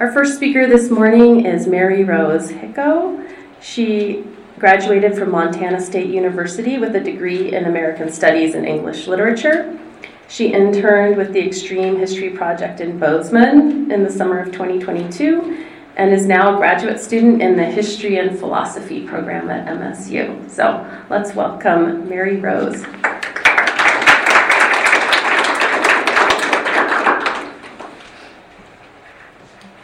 Our first speaker this morning is Mary Rose Hicko. She graduated from Montana State University with a degree in American Studies and English Literature. She interned with the Extreme History Project in Bozeman in the summer of 2022 and is now a graduate student in the History and Philosophy program at MSU. So let's welcome Mary Rose.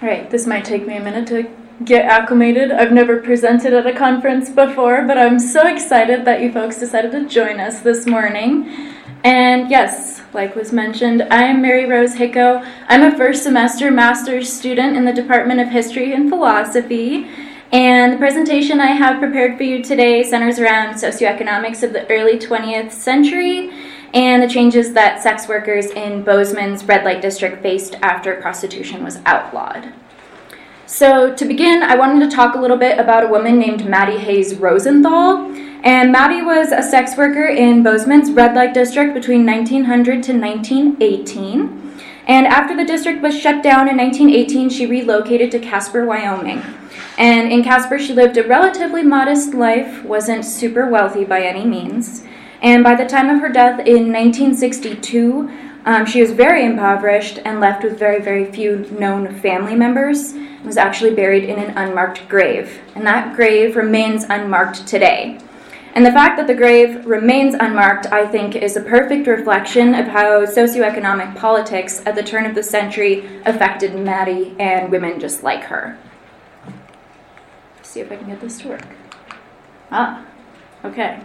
All right, this might take me a minute to get acclimated. I've never presented at a conference before, but I'm so excited that you folks decided to join us this morning. And yes, like was mentioned, I am Mary Rose Hicko. I'm a first semester master's student in the Department of History and Philosophy. And the presentation I have prepared for you today centers around socioeconomics of the early 20th century and the changes that sex workers in Bozeman's red light district faced after prostitution was outlawed. So, to begin, I wanted to talk a little bit about a woman named Maddie Hayes Rosenthal. And Maddie was a sex worker in Bozeman's red light district between 1900 to 1918. And after the district was shut down in 1918, she relocated to Casper, Wyoming. And in Casper, she lived a relatively modest life, wasn't super wealthy by any means. And by the time of her death in 1962, um, she was very impoverished and left with very, very few known family members. Was actually buried in an unmarked grave, and that grave remains unmarked today. And the fact that the grave remains unmarked, I think, is a perfect reflection of how socioeconomic politics at the turn of the century affected Maddie and women just like her. Let's see if I can get this to work. Ah, okay.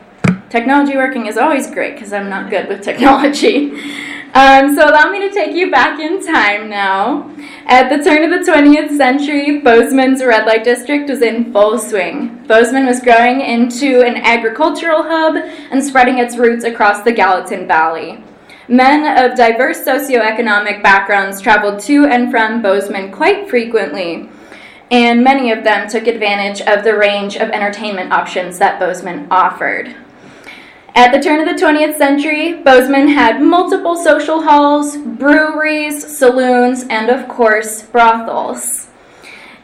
Technology working is always great because I'm not good with technology. Um, so allow me to take you back in time now. At the turn of the 20th century, Bozeman's red light district was in full swing. Bozeman was growing into an agricultural hub and spreading its roots across the Gallatin Valley. Men of diverse socioeconomic backgrounds traveled to and from Bozeman quite frequently, and many of them took advantage of the range of entertainment options that Bozeman offered. At the turn of the 20th century, Bozeman had multiple social halls, breweries, saloons, and of course, brothels.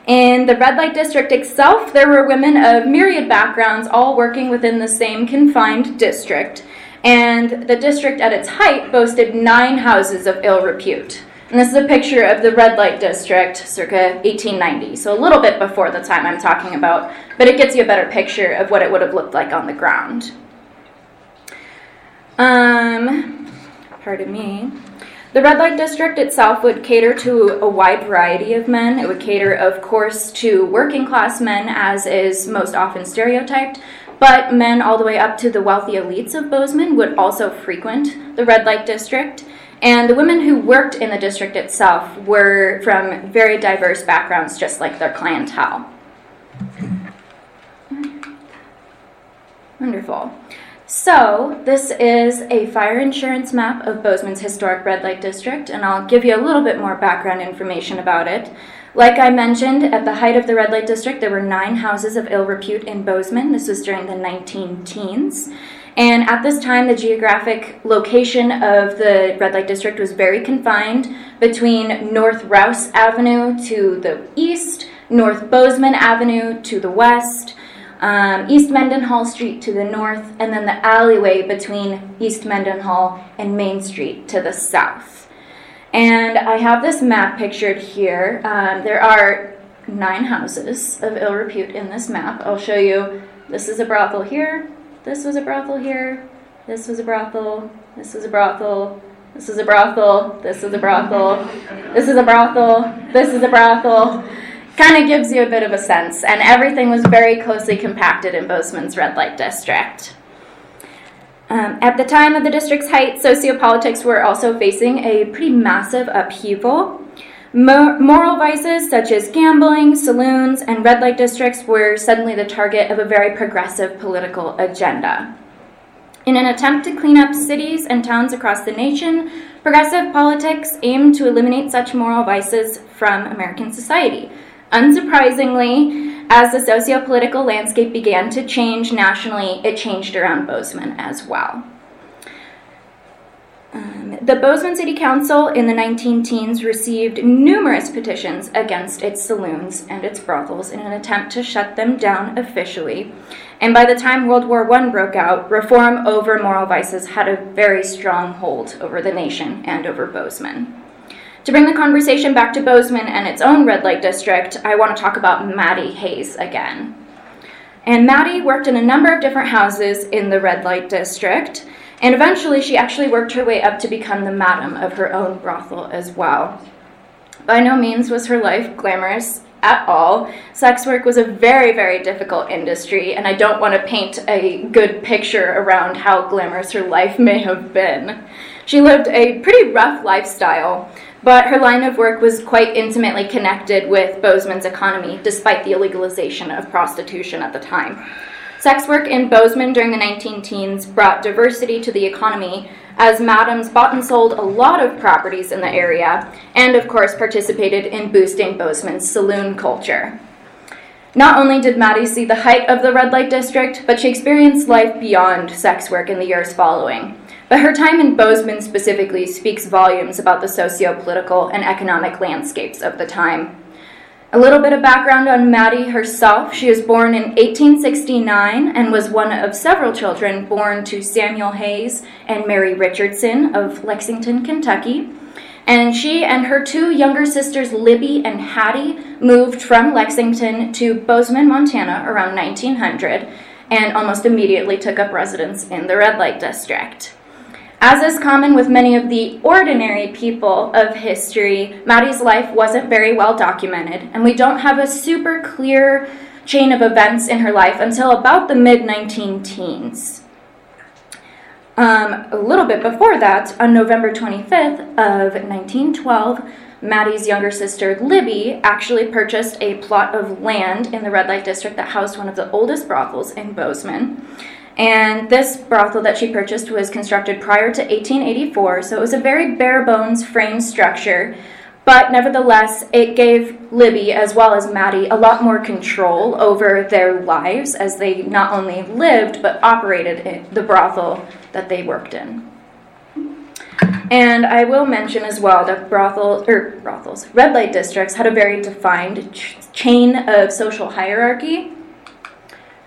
In the red light district itself, there were women of myriad backgrounds all working within the same confined district. And the district at its height boasted nine houses of ill repute. And this is a picture of the red light district circa 1890, so a little bit before the time I'm talking about, but it gets you a better picture of what it would have looked like on the ground. Um, pardon me. The red light district itself would cater to a wide variety of men. It would cater, of course, to working class men, as is most often stereotyped, but men all the way up to the wealthy elites of Bozeman would also frequent the red light district. And the women who worked in the district itself were from very diverse backgrounds, just like their clientele. Wonderful. So, this is a fire insurance map of Bozeman's historic red light district, and I'll give you a little bit more background information about it. Like I mentioned, at the height of the red light district, there were nine houses of ill repute in Bozeman. This was during the 19 teens. And at this time, the geographic location of the red light district was very confined between North Rouse Avenue to the east, North Bozeman Avenue to the west, um, East Mendenhall Street to the north, and then the alleyway between East Mendenhall and Main Street to the south. And I have this map pictured here. Um, there are nine houses of ill repute in this map. I'll show you. This is a brothel here. This was a brothel here. This was a brothel. This was a brothel. This is a brothel. This is a brothel. This is a brothel. This is a brothel kind of gives you a bit of a sense. And everything was very closely compacted in Bozeman's red light district. Um, at the time of the district's height, sociopolitics were also facing a pretty massive upheaval. Mo- moral vices such as gambling, saloons, and red light districts were suddenly the target of a very progressive political agenda. In an attempt to clean up cities and towns across the nation, progressive politics aimed to eliminate such moral vices from American society. Unsurprisingly, as the socio political landscape began to change nationally, it changed around Bozeman as well. Um, the Bozeman City Council in the 19 teens received numerous petitions against its saloons and its brothels in an attempt to shut them down officially. And by the time World War I broke out, reform over moral vices had a very strong hold over the nation and over Bozeman. To bring the conversation back to Bozeman and its own red light district, I want to talk about Maddie Hayes again. And Maddie worked in a number of different houses in the red light district, and eventually she actually worked her way up to become the madam of her own brothel as well. By no means was her life glamorous at all. Sex work was a very, very difficult industry, and I don't want to paint a good picture around how glamorous her life may have been. She lived a pretty rough lifestyle, but her line of work was quite intimately connected with Bozeman's economy, despite the illegalization of prostitution at the time. Sex work in Bozeman during the 19 teens brought diversity to the economy as madams bought and sold a lot of properties in the area and, of course, participated in boosting Bozeman's saloon culture. Not only did Maddie see the height of the red light district, but she experienced life beyond sex work in the years following. But her time in Bozeman specifically speaks volumes about the socio political and economic landscapes of the time. A little bit of background on Maddie herself. She was born in 1869 and was one of several children born to Samuel Hayes and Mary Richardson of Lexington, Kentucky. And she and her two younger sisters, Libby and Hattie, moved from Lexington to Bozeman, Montana around 1900 and almost immediately took up residence in the red light district. As is common with many of the ordinary people of history, Maddie's life wasn't very well documented, and we don't have a super clear chain of events in her life until about the mid 19 teens. Um, a little bit before that, on November 25th of 1912, Maddie's younger sister Libby actually purchased a plot of land in the red light district that housed one of the oldest brothels in Bozeman. And this brothel that she purchased was constructed prior to 1884, so it was a very bare bones frame structure. But nevertheless, it gave Libby as well as Maddie a lot more control over their lives as they not only lived but operated the brothel that they worked in. And I will mention as well that brothels or er, brothels, red light districts had a very defined ch- chain of social hierarchy.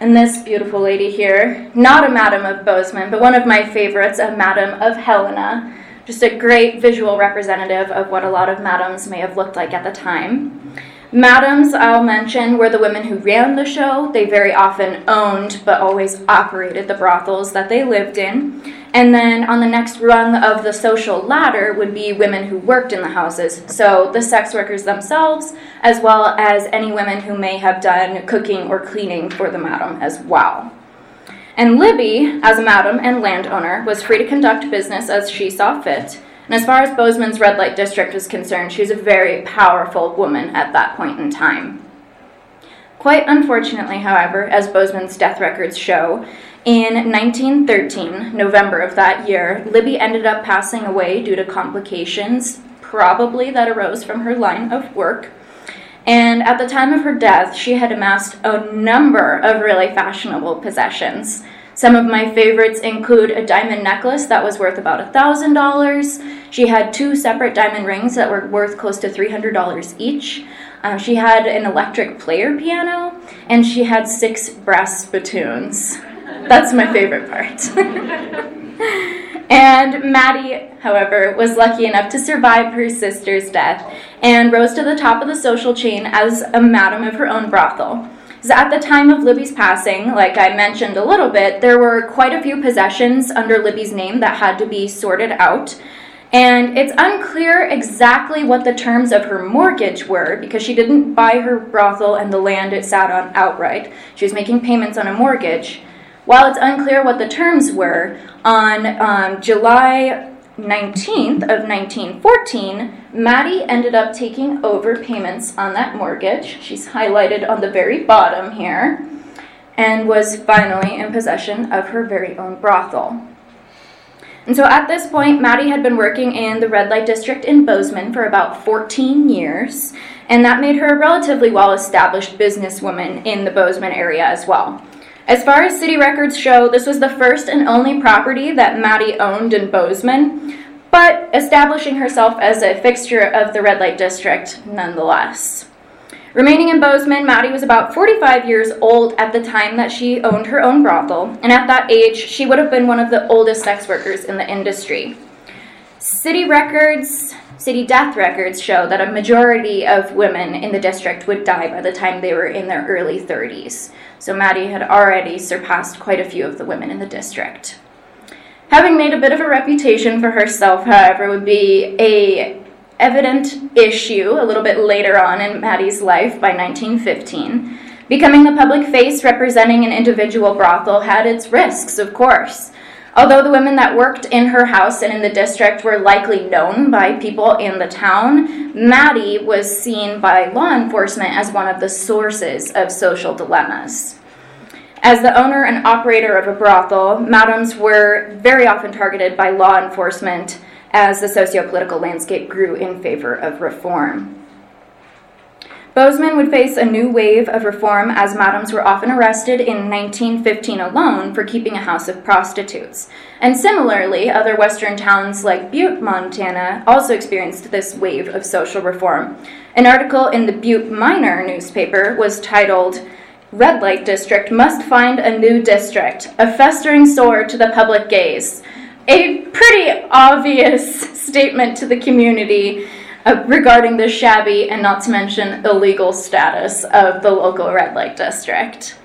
And this beautiful lady here, not a Madam of Bozeman, but one of my favorites, a Madam of Helena. Just a great visual representative of what a lot of madams may have looked like at the time. Madams, I'll mention, were the women who ran the show. They very often owned, but always operated the brothels that they lived in. And then on the next rung of the social ladder would be women who worked in the houses. So the sex workers themselves, as well as any women who may have done cooking or cleaning for the madam as well. And Libby, as a madam and landowner, was free to conduct business as she saw fit. And as far as Bozeman's red light district was concerned, she was a very powerful woman at that point in time. Quite unfortunately, however, as Bozeman's death records show, in 1913, November of that year, Libby ended up passing away due to complications, probably that arose from her line of work. And at the time of her death, she had amassed a number of really fashionable possessions. Some of my favorites include a diamond necklace that was worth about $1,000. She had two separate diamond rings that were worth close to $300 each. Um, she had an electric player piano, and she had six brass spittoons. That's my favorite part. and Maddie, however, was lucky enough to survive her sister's death and rose to the top of the social chain as a madam of her own brothel. So at the time of Libby's passing, like I mentioned a little bit, there were quite a few possessions under Libby's name that had to be sorted out. And it's unclear exactly what the terms of her mortgage were because she didn't buy her brothel and the land it sat on outright. She was making payments on a mortgage. While it's unclear what the terms were, on um, July 19th of 1914, Maddie ended up taking over payments on that mortgage. She's highlighted on the very bottom here, and was finally in possession of her very own brothel. And so at this point, Maddie had been working in the red light district in Bozeman for about 14 years, and that made her a relatively well established businesswoman in the Bozeman area as well. As far as city records show, this was the first and only property that Maddie owned in Bozeman, but establishing herself as a fixture of the red light district nonetheless. Remaining in Bozeman, Maddie was about 45 years old at the time that she owned her own brothel, and at that age, she would have been one of the oldest sex workers in the industry. City records, city death records show that a majority of women in the district would die by the time they were in their early 30s. So Maddie had already surpassed quite a few of the women in the district. Having made a bit of a reputation for herself, however, would be a evident issue a little bit later on in Maddie's life by 1915. Becoming the public face representing an individual brothel had its risks, of course. Although the women that worked in her house and in the district were likely known by people in the town, Maddie was seen by law enforcement as one of the sources of social dilemmas. As the owner and operator of a brothel, madams were very often targeted by law enforcement as the socio political landscape grew in favor of reform. Bozeman would face a new wave of reform as madams were often arrested in 1915 alone for keeping a house of prostitutes. And similarly, other western towns like Butte, Montana also experienced this wave of social reform. An article in the Butte Miner newspaper was titled, Red Light District Must Find a New District, a festering sore to the public gaze a pretty obvious statement to the community uh, regarding the shabby and not to mention illegal status of the local red light district.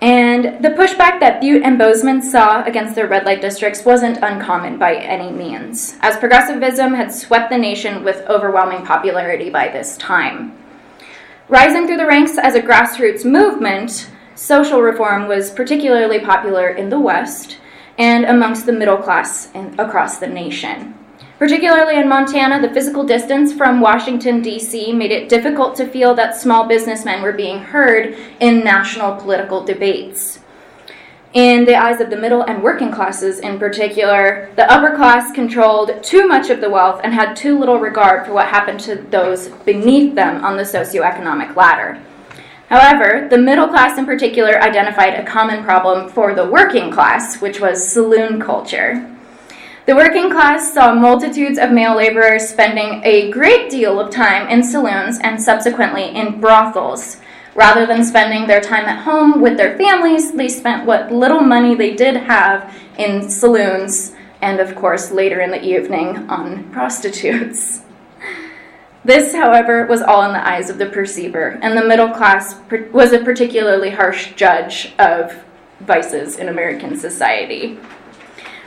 And the pushback that Butte and Bozeman saw against their red light districts wasn't uncommon by any means, as progressivism had swept the nation with overwhelming popularity by this time. Rising through the ranks as a grassroots movement, social reform was particularly popular in the West, and amongst the middle class in, across the nation. Particularly in Montana, the physical distance from Washington, D.C. made it difficult to feel that small businessmen were being heard in national political debates. In the eyes of the middle and working classes in particular, the upper class controlled too much of the wealth and had too little regard for what happened to those beneath them on the socioeconomic ladder. However, the middle class in particular identified a common problem for the working class, which was saloon culture. The working class saw multitudes of male laborers spending a great deal of time in saloons and subsequently in brothels. Rather than spending their time at home with their families, they spent what little money they did have in saloons and, of course, later in the evening on prostitutes. This, however, was all in the eyes of the perceiver, and the middle class was a particularly harsh judge of vices in American society.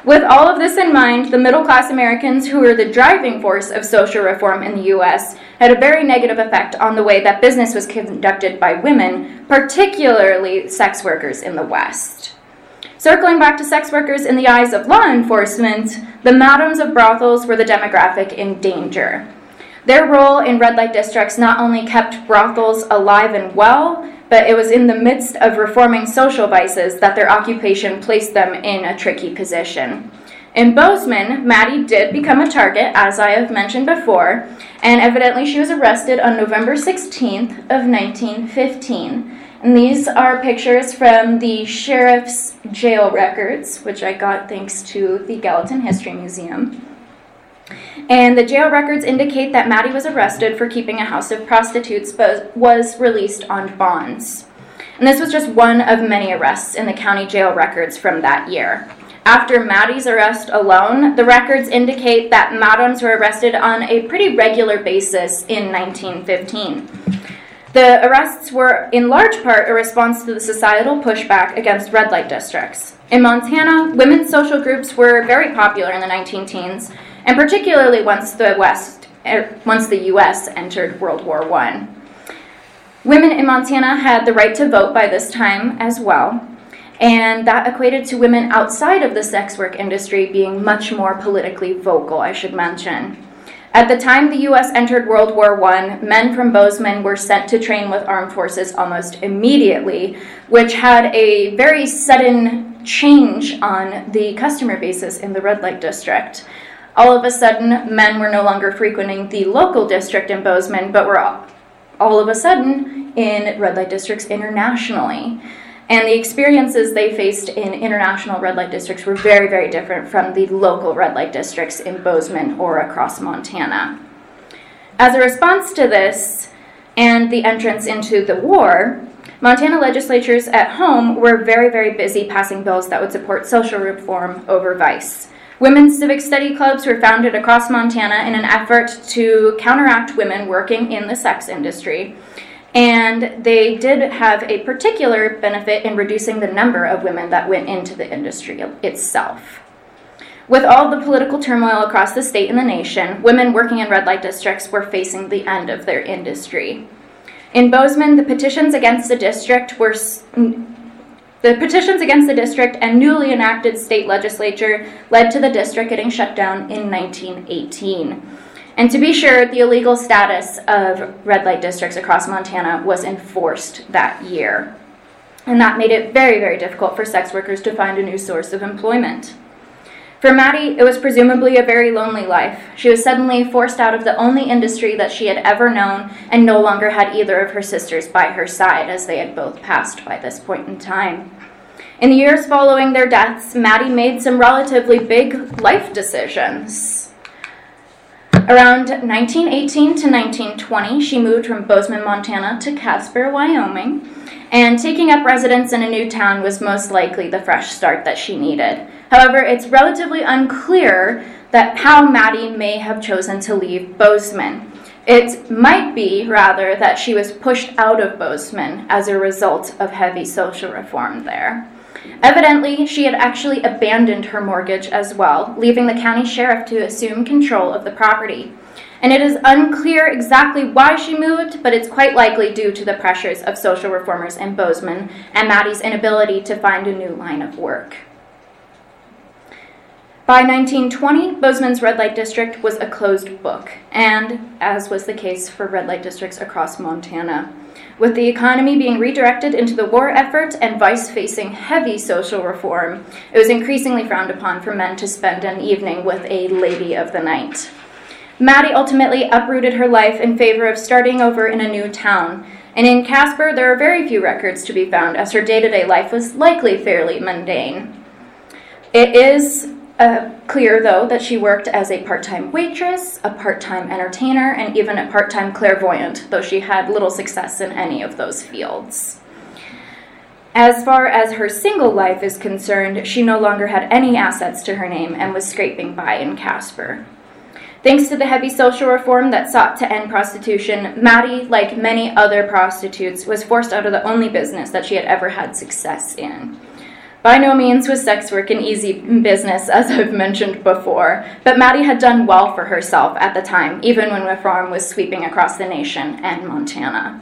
With all of this in mind, the middle class Americans, who were the driving force of social reform in the US, had a very negative effect on the way that business was conducted by women, particularly sex workers in the West. Circling back to sex workers in the eyes of law enforcement, the madams of brothels were the demographic in danger. Their role in red light districts not only kept brothels alive and well, but it was in the midst of reforming social vices that their occupation placed them in a tricky position. In Bozeman, Maddie did become a target, as I have mentioned before, and evidently she was arrested on November 16th of 1915. And these are pictures from the sheriff's jail records, which I got thanks to the Gallatin History Museum. And the jail records indicate that Maddie was arrested for keeping a house of prostitutes but was released on bonds. And this was just one of many arrests in the county jail records from that year. After Maddie's arrest alone, the records indicate that madams were arrested on a pretty regular basis in 1915. The arrests were in large part a response to the societal pushback against red light districts. In Montana, women's social groups were very popular in the 19 teens, and particularly once the West, er, once the U.S. entered World War I. Women in Montana had the right to vote by this time as well, and that equated to women outside of the sex work industry being much more politically vocal, I should mention. At the time the U.S. entered World War I, men from Bozeman were sent to train with armed forces almost immediately, which had a very sudden change on the customer basis in the red light district all of a sudden, men were no longer frequenting the local district in Bozeman, but were all of a sudden in red light districts internationally. And the experiences they faced in international red light districts were very, very different from the local red light districts in Bozeman or across Montana. As a response to this and the entrance into the war, Montana legislatures at home were very, very busy passing bills that would support social reform over vice. Women's civic study clubs were founded across Montana in an effort to counteract women working in the sex industry. And they did have a particular benefit in reducing the number of women that went into the industry itself. With all the political turmoil across the state and the nation, women working in red light districts were facing the end of their industry. In Bozeman, the petitions against the district were the petitions against the district and newly enacted state legislature led to the district getting shut down in 1918. And to be sure, the illegal status of red light districts across Montana was enforced that year. And that made it very, very difficult for sex workers to find a new source of employment. For Maddie, it was presumably a very lonely life. She was suddenly forced out of the only industry that she had ever known and no longer had either of her sisters by her side, as they had both passed by this point in time. In the years following their deaths, Maddie made some relatively big life decisions. Around 1918 to 1920, she moved from Bozeman, Montana to Casper, Wyoming, and taking up residence in a new town was most likely the fresh start that she needed. However, it's relatively unclear that how Maddie may have chosen to leave Bozeman. It might be, rather, that she was pushed out of Bozeman as a result of heavy social reform there. Evidently, she had actually abandoned her mortgage as well, leaving the county sheriff to assume control of the property. And it is unclear exactly why she moved, but it's quite likely due to the pressures of social reformers in Bozeman and Maddie's inability to find a new line of work. By 1920, Bozeman's red light district was a closed book, and as was the case for red light districts across Montana. With the economy being redirected into the war effort and vice facing heavy social reform, it was increasingly frowned upon for men to spend an evening with a lady of the night. Maddie ultimately uprooted her life in favor of starting over in a new town, and in Casper there are very few records to be found, as her day to day life was likely fairly mundane. It is uh, clear, though, that she worked as a part time waitress, a part time entertainer, and even a part time clairvoyant, though she had little success in any of those fields. As far as her single life is concerned, she no longer had any assets to her name and was scraping by in Casper. Thanks to the heavy social reform that sought to end prostitution, Maddie, like many other prostitutes, was forced out of the only business that she had ever had success in. By no means was sex work an easy business, as I've mentioned before, but Maddie had done well for herself at the time, even when reform was sweeping across the nation and Montana.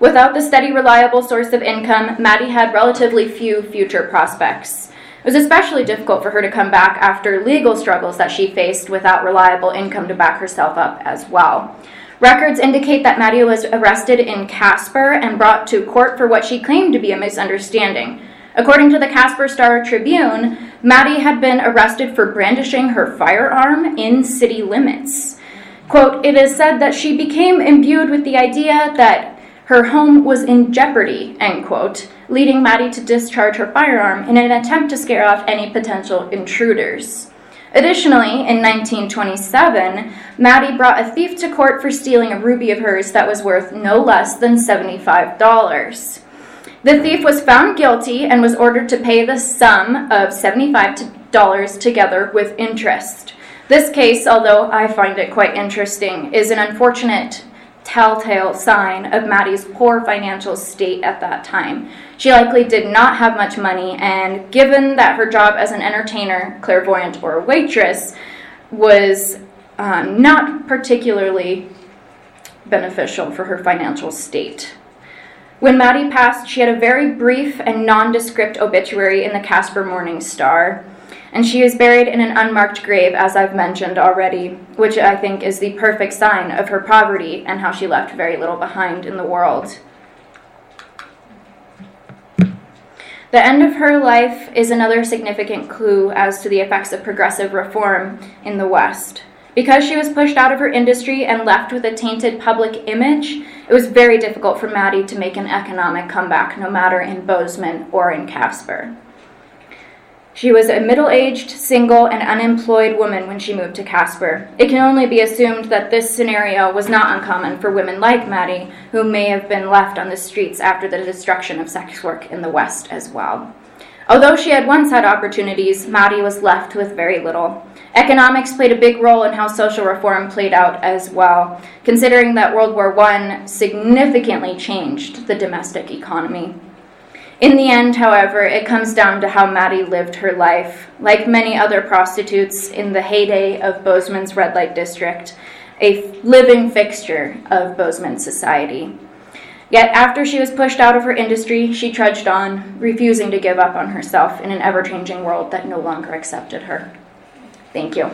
Without the steady, reliable source of income, Maddie had relatively few future prospects. It was especially difficult for her to come back after legal struggles that she faced without reliable income to back herself up as well. Records indicate that Maddie was arrested in Casper and brought to court for what she claimed to be a misunderstanding. According to the Casper Star Tribune, Maddie had been arrested for brandishing her firearm in city limits. Quote, it is said that she became imbued with the idea that her home was in jeopardy, end quote, leading Maddie to discharge her firearm in an attempt to scare off any potential intruders. Additionally, in 1927, Maddie brought a thief to court for stealing a ruby of hers that was worth no less than $75. The thief was found guilty and was ordered to pay the sum of $75 together with interest. This case, although I find it quite interesting, is an unfortunate telltale sign of Maddie's poor financial state at that time. She likely did not have much money, and given that her job as an entertainer, clairvoyant, or waitress was um, not particularly beneficial for her financial state. When Maddie passed, she had a very brief and nondescript obituary in the Casper Morning Star, and she is buried in an unmarked grave, as I've mentioned already, which I think is the perfect sign of her poverty and how she left very little behind in the world. The end of her life is another significant clue as to the effects of progressive reform in the West. Because she was pushed out of her industry and left with a tainted public image, it was very difficult for Maddie to make an economic comeback, no matter in Bozeman or in Casper. She was a middle aged, single, and unemployed woman when she moved to Casper. It can only be assumed that this scenario was not uncommon for women like Maddie, who may have been left on the streets after the destruction of sex work in the West as well. Although she had once had opportunities, Maddie was left with very little. Economics played a big role in how social reform played out as well, considering that World War I significantly changed the domestic economy. In the end, however, it comes down to how Maddie lived her life. Like many other prostitutes in the heyday of Bozeman's red light district, a living fixture of Bozeman society. Yet, after she was pushed out of her industry, she trudged on, refusing to give up on herself in an ever changing world that no longer accepted her. Thank you.